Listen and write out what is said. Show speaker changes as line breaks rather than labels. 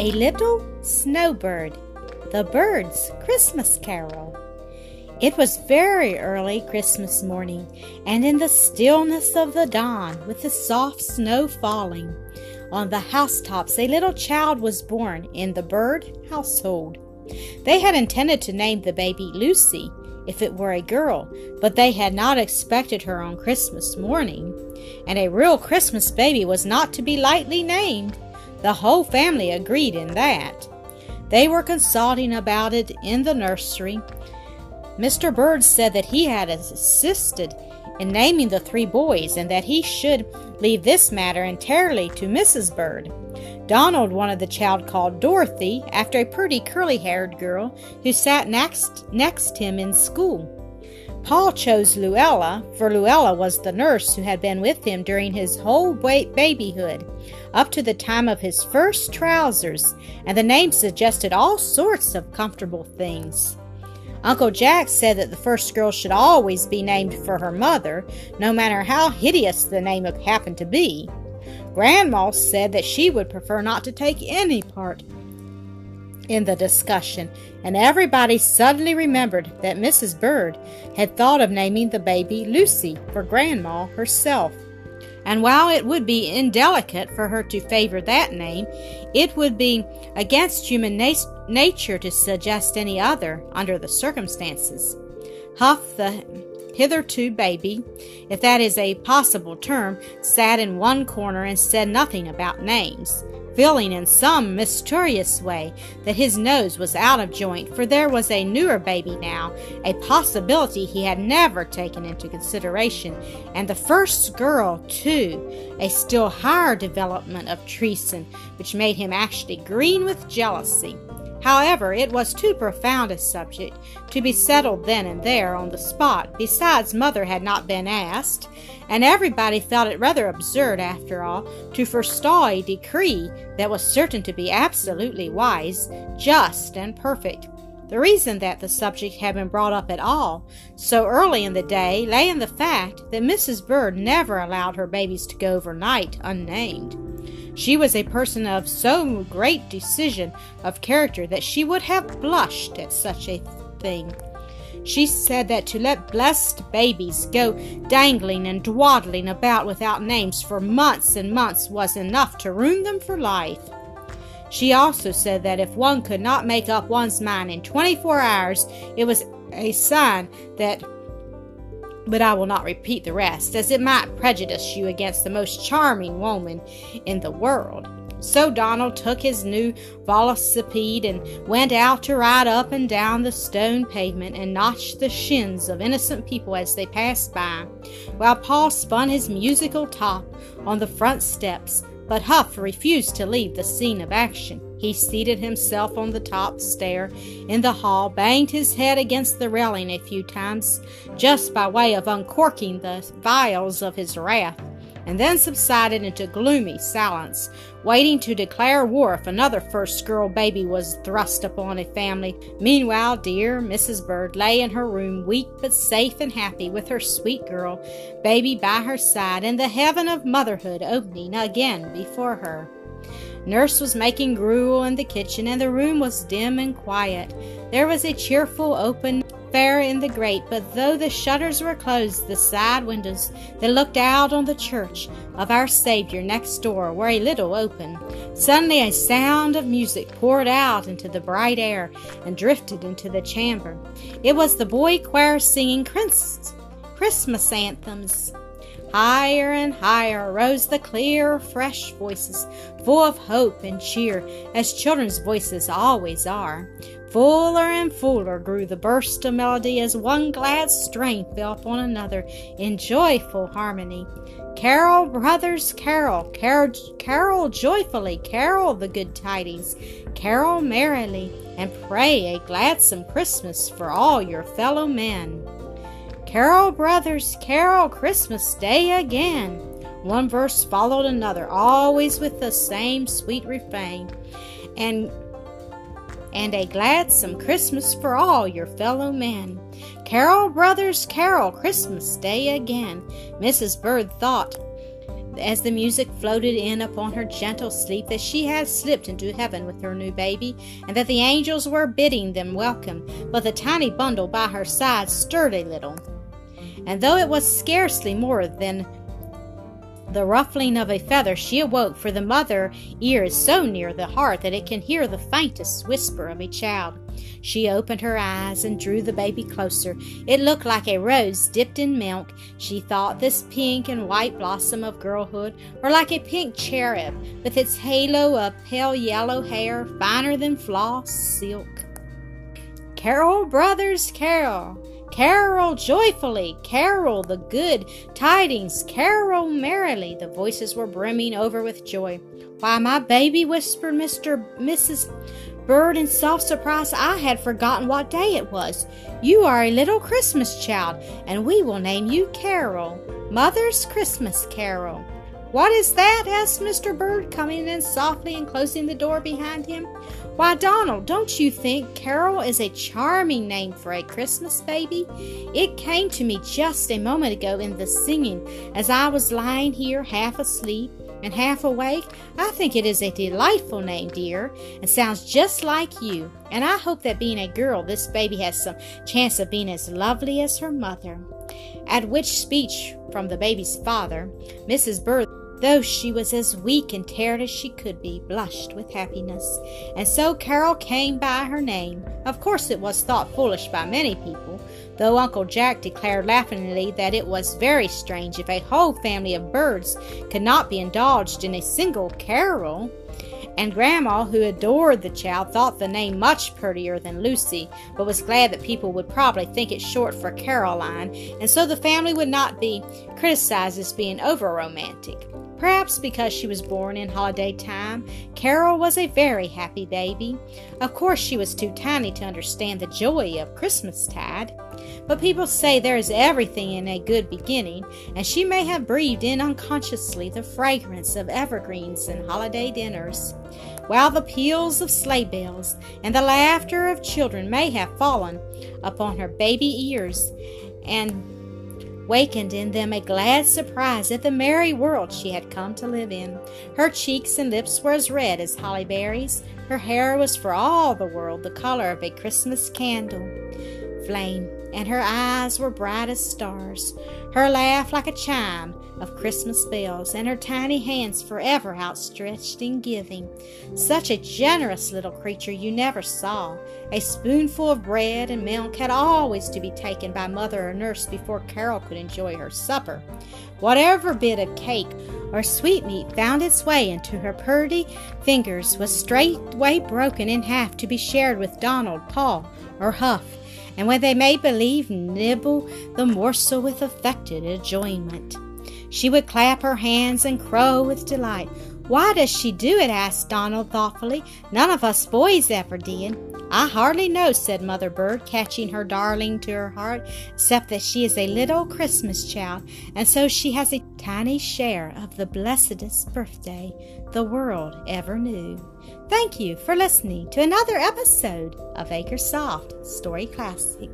A Little Snowbird, the Bird's Christmas Carol. It was very early Christmas morning, and in the stillness of the dawn, with the soft snow falling, on the housetops a little child was born in the Bird household. They had intended to name the baby Lucy if it were a girl, but they had not expected her on Christmas morning, and a real Christmas baby was not to be lightly named. The whole family agreed in that. They were consulting about it in the nursery. Mr. Bird said that he had assisted in naming the three boys and that he should leave this matter entirely to Mrs. Bird. Donald wanted the child called Dorothy after a pretty curly haired girl who sat next, next him in school. Paul chose Luella, for Luella was the nurse who had been with him during his whole babyhood, up to the time of his first trousers, and the name suggested all sorts of comfortable things. Uncle Jack said that the first girl should always be named for her mother, no matter how hideous the name happened to be. Grandma said that she would prefer not to take any part in the discussion, and everybody suddenly remembered that Mrs. Bird had thought of naming the baby Lucy for Grandma herself. And while it would be indelicate for her to favor that name, it would be against human na- nature to suggest any other under the circumstances. Huff, the hitherto baby, if that is a possible term, sat in one corner and said nothing about names feeling in some mysterious way that his nose was out of joint, for there was a newer baby now, a possibility he had never taken into consideration, and the first girl, too, a still higher development of treason, which made him actually green with jealousy. However, it was too profound a subject to be settled then and there on the spot. Besides, Mother had not been asked, and everybody felt it rather absurd, after all, to forestall a decree that was certain to be absolutely wise, just, and perfect. The reason that the subject had been brought up at all so early in the day lay in the fact that Mrs. Bird never allowed her babies to go overnight unnamed. She was a person of so great decision of character that she would have blushed at such a thing. She said that to let blessed babies go dangling and dwaddling about without names for months and months was enough to ruin them for life. She also said that if one could not make up one's mind in 24 hours, it was a sign that but I will not repeat the rest, as it might prejudice you against the most charming woman in the world. So Donald took his new velocipede and went out to ride up and down the stone pavement and notch the shins of innocent people as they passed by, while Paul spun his musical top on the front steps, but Huff refused to leave the scene of action. He seated himself on the top stair in the hall, banged his head against the railing a few times, just by way of uncorking the vials of his wrath, and then subsided into gloomy silence, waiting to declare war if another first girl baby was thrust upon a family. Meanwhile, dear Mrs. Bird lay in her room, weak but safe and happy, with her sweet girl baby by her side, and the heaven of motherhood opening again before her. Nurse was making gruel in the kitchen, and the room was dim and quiet. There was a cheerful open fire in the grate, but though the shutters were closed, the side windows that looked out on the church of our Savior next door were a little open. Suddenly a sound of music poured out into the bright air and drifted into the chamber. It was the boy choir singing Christmas anthems. Higher and higher rose the clear, fresh voices, full of hope and cheer, as children's voices always are. Fuller and fuller grew the burst of melody as one glad strain fell upon another in joyful harmony. Carol, brothers, carol, carol, carol joyfully, carol the good tidings, carol merrily, and pray a gladsome Christmas for all your fellow men. Carol, brothers, carol, Christmas Day again. One verse followed another, always with the same sweet refrain. And and a gladsome Christmas for all your fellow men. Carol, brothers, carol, Christmas Day again. Mrs. Bird thought as the music floated in upon her gentle sleep that she had slipped into heaven with her new baby, and that the angels were bidding them welcome, but the tiny bundle by her side stirred a little. And though it was scarcely more than the ruffling of a feather, she awoke, for the mother ear is so near the heart that it can hear the faintest whisper of a child. She opened her eyes and drew the baby closer. It looked like a rose dipped in milk. She thought this pink and white blossom of girlhood were like a pink cherub with its halo of pale yellow hair finer than floss silk. Carol, brothers, carol! Carol joyfully, carol the good tidings, carol merrily. The voices were brimming over with joy. Why, my baby, whispered Mr. Mrs. Bird in soft surprise. I had forgotten what day it was. You are a little Christmas child, and we will name you Carol. Mother's Christmas Carol. What is that? asked Mr. Bird, coming in softly and closing the door behind him. Why, Donald, don't you think Carol is a charming name for a Christmas baby? It came to me just a moment ago in the singing as I was lying here half asleep and half awake. I think it is a delightful name, dear, and sounds just like you. And I hope that being a girl, this baby has some chance of being as lovely as her mother. At which speech from the baby's father, Mrs. Bird though she was as weak and tired as she could be, blushed with happiness. And so Carol came by her name. Of course, it was thought foolish by many people, though Uncle Jack declared laughingly that it was very strange if a whole family of birds could not be indulged in a single carol. And Grandma, who adored the child, thought the name much prettier than Lucy, but was glad that people would probably think it short for Caroline, and so the family would not be criticized as being over romantic. Perhaps because she was born in holiday time, Carol was a very happy baby. Of course, she was too tiny to understand the joy of Christmastide. But people say there is everything in a good beginning, and she may have breathed in unconsciously the fragrance of evergreens and holiday dinners, while the peals of sleigh bells and the laughter of children may have fallen upon her baby ears and wakened in them a glad surprise at the merry world she had come to live in. Her cheeks and lips were as red as holly berries. Her hair was for all the world the color of a Christmas candle flame, and her eyes were bright as stars. Her laugh like a chime of Christmas bells, and her tiny hands forever outstretched in giving. Such a generous little creature you never saw. A spoonful of bread and milk had always to be taken by mother or nurse before Carol could enjoy her supper. Whatever bit of cake or sweetmeat found its way into her purty fingers was straightway broken in half to be shared with Donald, Paul, or Huff and when they made believe nibble the morsel with affected enjoyment. She would clap her hands and crow with delight. Why does she do it? asked Donald thoughtfully. None of us boys ever did. I hardly know, said Mother Bird, catching her darling to her heart, except that she is a little Christmas child, and so she has a tiny share of the blessedest birthday the world ever knew. Thank you for listening to another episode of Acresoft Story Classic.